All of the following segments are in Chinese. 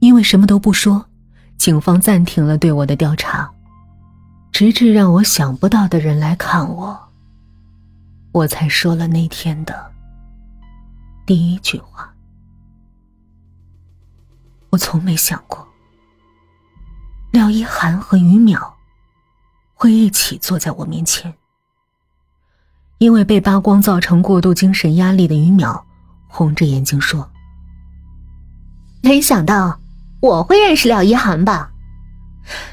因为什么都不说，警方暂停了对我的调查，直至让我想不到的人来看我，我才说了那天的第一句话。我从没想过，廖一涵和于淼会一起坐在我面前。因为被扒光造成过度精神压力的于淼，红着眼睛说：“没想到我会认识廖一涵吧？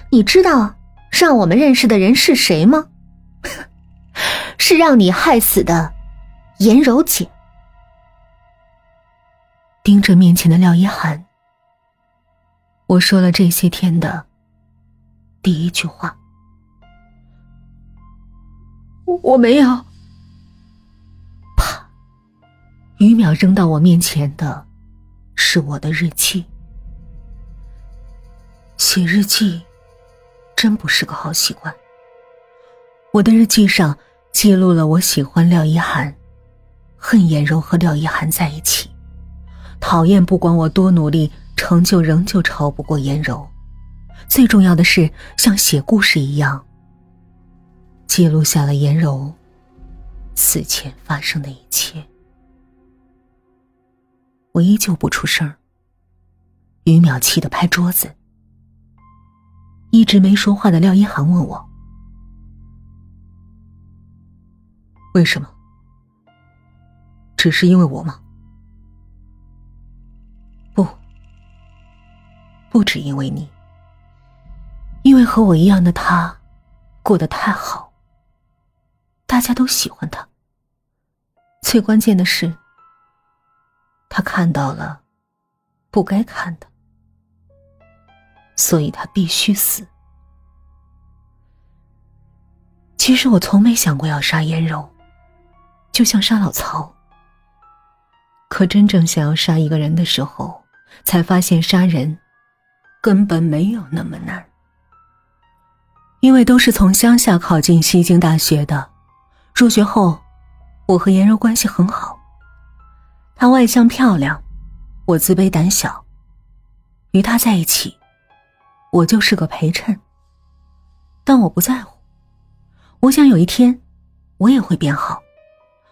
你知道让我们认识的人是谁吗？是让你害死的颜柔姐。”盯着面前的廖一涵，我说了这些天的第一句话：“我没有。”啪于淼扔到我面前的，是我的日记。写日记，真不是个好习惯。我的日记上记录了我喜欢廖一涵，恨颜柔和廖一涵在一起，讨厌不管我多努力，成就仍旧超不过颜柔。最重要的是，像写故事一样，记录下了颜柔死前发生的一切。我依旧不出声于淼气得拍桌子。一直没说话的廖一涵问我：“为什么？只是因为我吗？”“不，不止因为你。因为和我一样的他，过得太好，大家都喜欢他。最关键的是。”他看到了不该看的，所以他必须死。其实我从没想过要杀颜柔，就像杀老曹。可真正想要杀一个人的时候，才发现杀人根本没有那么难。因为都是从乡下考进西京大学的，入学后，我和颜柔关系很好。她外向漂亮，我自卑胆小，与她在一起，我就是个陪衬。但我不在乎，我想有一天，我也会变好，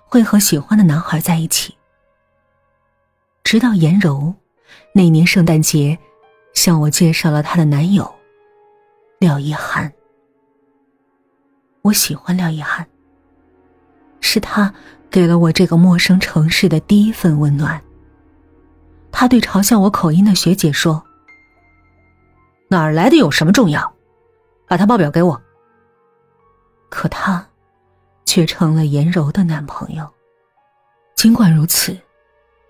会和喜欢的男孩在一起。直到颜柔那年圣诞节，向我介绍了她的男友廖一涵。我喜欢廖一涵，是他。给了我这个陌生城市的第一份温暖。他对嘲笑我口音的学姐说：“哪儿来的有什么重要？把他报表给我。”可他，却成了颜柔的男朋友。尽管如此，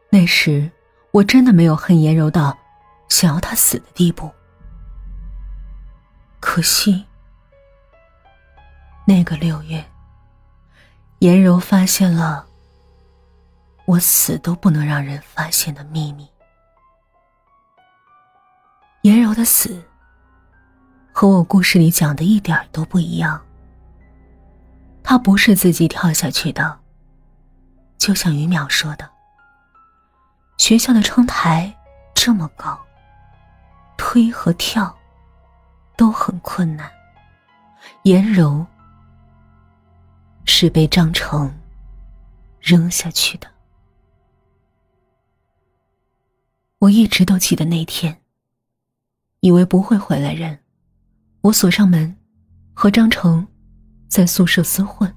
那时我真的没有恨颜柔到想要他死的地步。可惜，那个六月。颜柔发现了我死都不能让人发现的秘密。颜柔的死和我故事里讲的一点都不一样。他不是自己跳下去的，就像于淼说的，学校的窗台这么高，推和跳都很困难。颜柔。是被张成扔下去的。我一直都记得那天，以为不会回来人，我锁上门，和张成在宿舍厮混。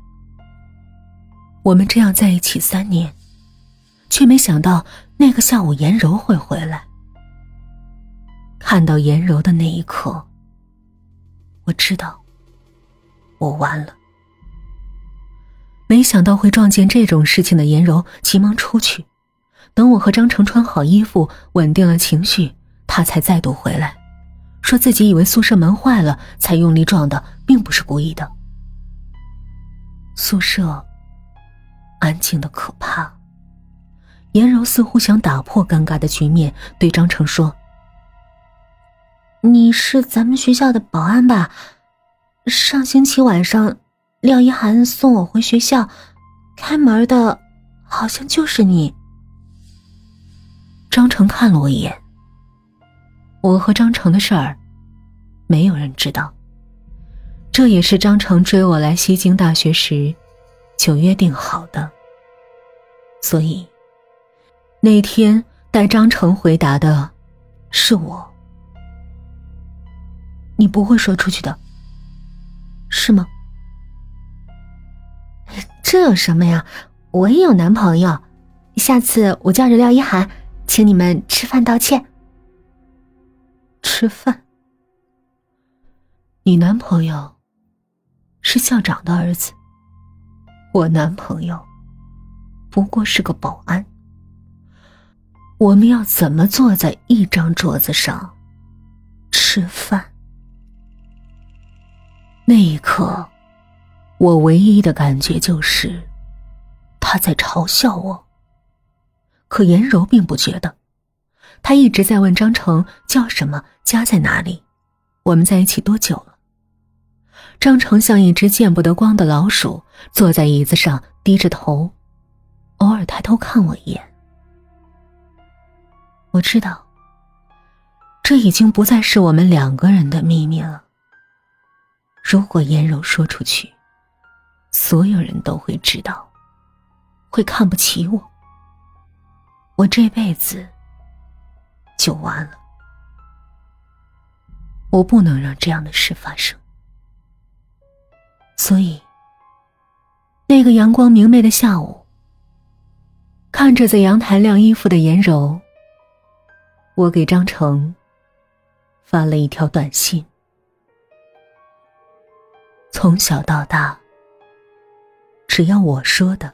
我们这样在一起三年，却没想到那个下午颜柔会回来。看到颜柔的那一刻，我知道我完了。没想到会撞见这种事情的颜柔，急忙出去。等我和张成穿好衣服，稳定了情绪，他才再度回来，说自己以为宿舍门坏了，才用力撞的，并不是故意的。宿舍安静的可怕。颜柔似乎想打破尴尬的局面，对张成说：“你是咱们学校的保安吧？上星期晚上……”廖一涵送我回学校，开门的，好像就是你。张成看了我一眼，我和张成的事儿，没有人知道。这也是张成追我来西京大学时就约定好的。所以，那天带张成回答的是我。你不会说出去的，是吗？这有什么呀？我也有男朋友，下次我叫着廖一涵，请你们吃饭道歉。吃饭？你男朋友？是校长的儿子，我男朋友不过是个保安。我们要怎么坐在一张桌子上吃饭？那一刻，我唯一的感觉就是他在嘲笑我。可颜柔并不觉得，他一直在问张成叫什么，家在哪里，我们在一起多久了。张成像一只见不得光的老鼠，坐在椅子上，低着头，偶尔抬头看我一眼。我知道，这已经不再是我们两个人的秘密了。如果颜柔说出去，所有人都会知道，会看不起我，我这辈子就完了。我不能让这样的事发生。所以，那个阳光明媚的下午，看着在阳台晾衣服的颜柔，我给张成发了一条短信。从小到大，只要我说的，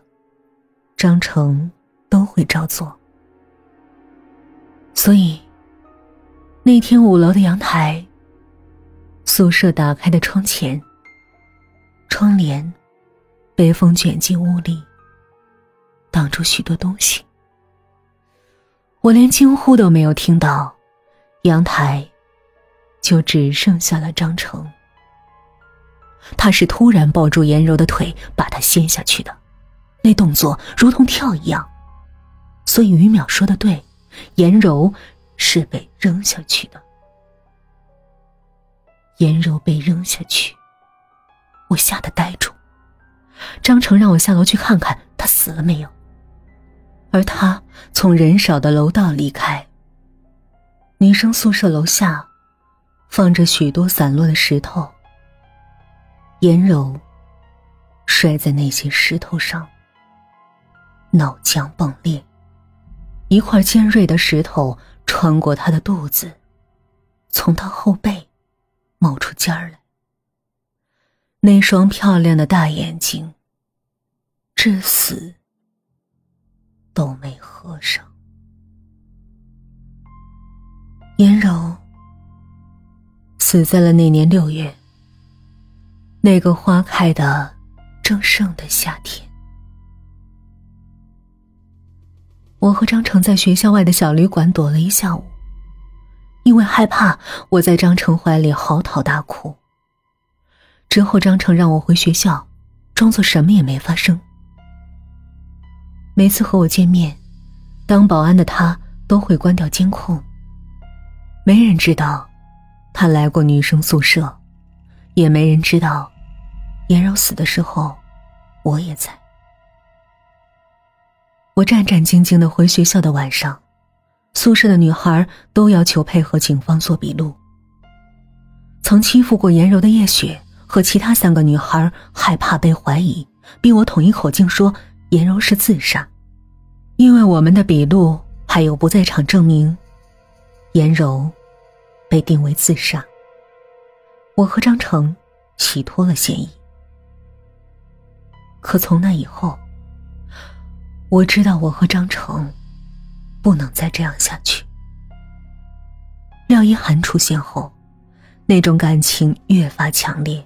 张成都会照做。所以，那天五楼的阳台，宿舍打开的窗前。窗帘被风卷进屋里，挡住许多东西。我连惊呼都没有听到，阳台就只剩下了张成。他是突然抱住颜柔的腿，把她掀下去的，那动作如同跳一样。所以于淼说的对，颜柔是被扔下去的。颜柔被扔下去。我吓得呆住，张成让我下楼去看看他死了没有。而他从人少的楼道离开。女生宿舍楼下，放着许多散落的石头。颜柔摔在那些石头上，脑浆迸裂，一块尖锐的石头穿过他的肚子，从他后背冒出尖儿来。那双漂亮的大眼睛，至死都没合上。颜柔死在了那年六月，那个花开的正盛的夏天。我和张成在学校外的小旅馆躲了一下午，因为害怕，我在张成怀里嚎啕大哭。之后，张成让我回学校，装作什么也没发生。每次和我见面，当保安的他都会关掉监控。没人知道他来过女生宿舍，也没人知道颜柔死的时候，我也在。我战战兢兢的回学校的晚上，宿舍的女孩都要求配合警方做笔录。曾欺负过颜柔的叶雪。和其他三个女孩害怕被怀疑，逼我统一口径说颜柔是自杀，因为我们的笔录还有不在场证明，颜柔被定为自杀。我和张成洗脱了嫌疑，可从那以后，我知道我和张成不能再这样下去。廖一涵出现后，那种感情越发强烈。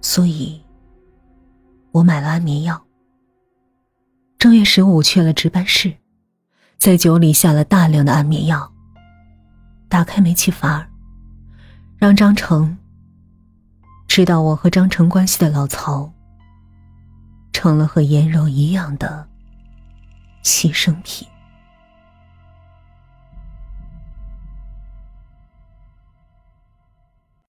所以，我买了安眠药。正月十五去了值班室，在酒里下了大量的安眠药。打开煤气阀，让张成知道我和张成关系的老曹，成了和颜柔一样的牺牲品。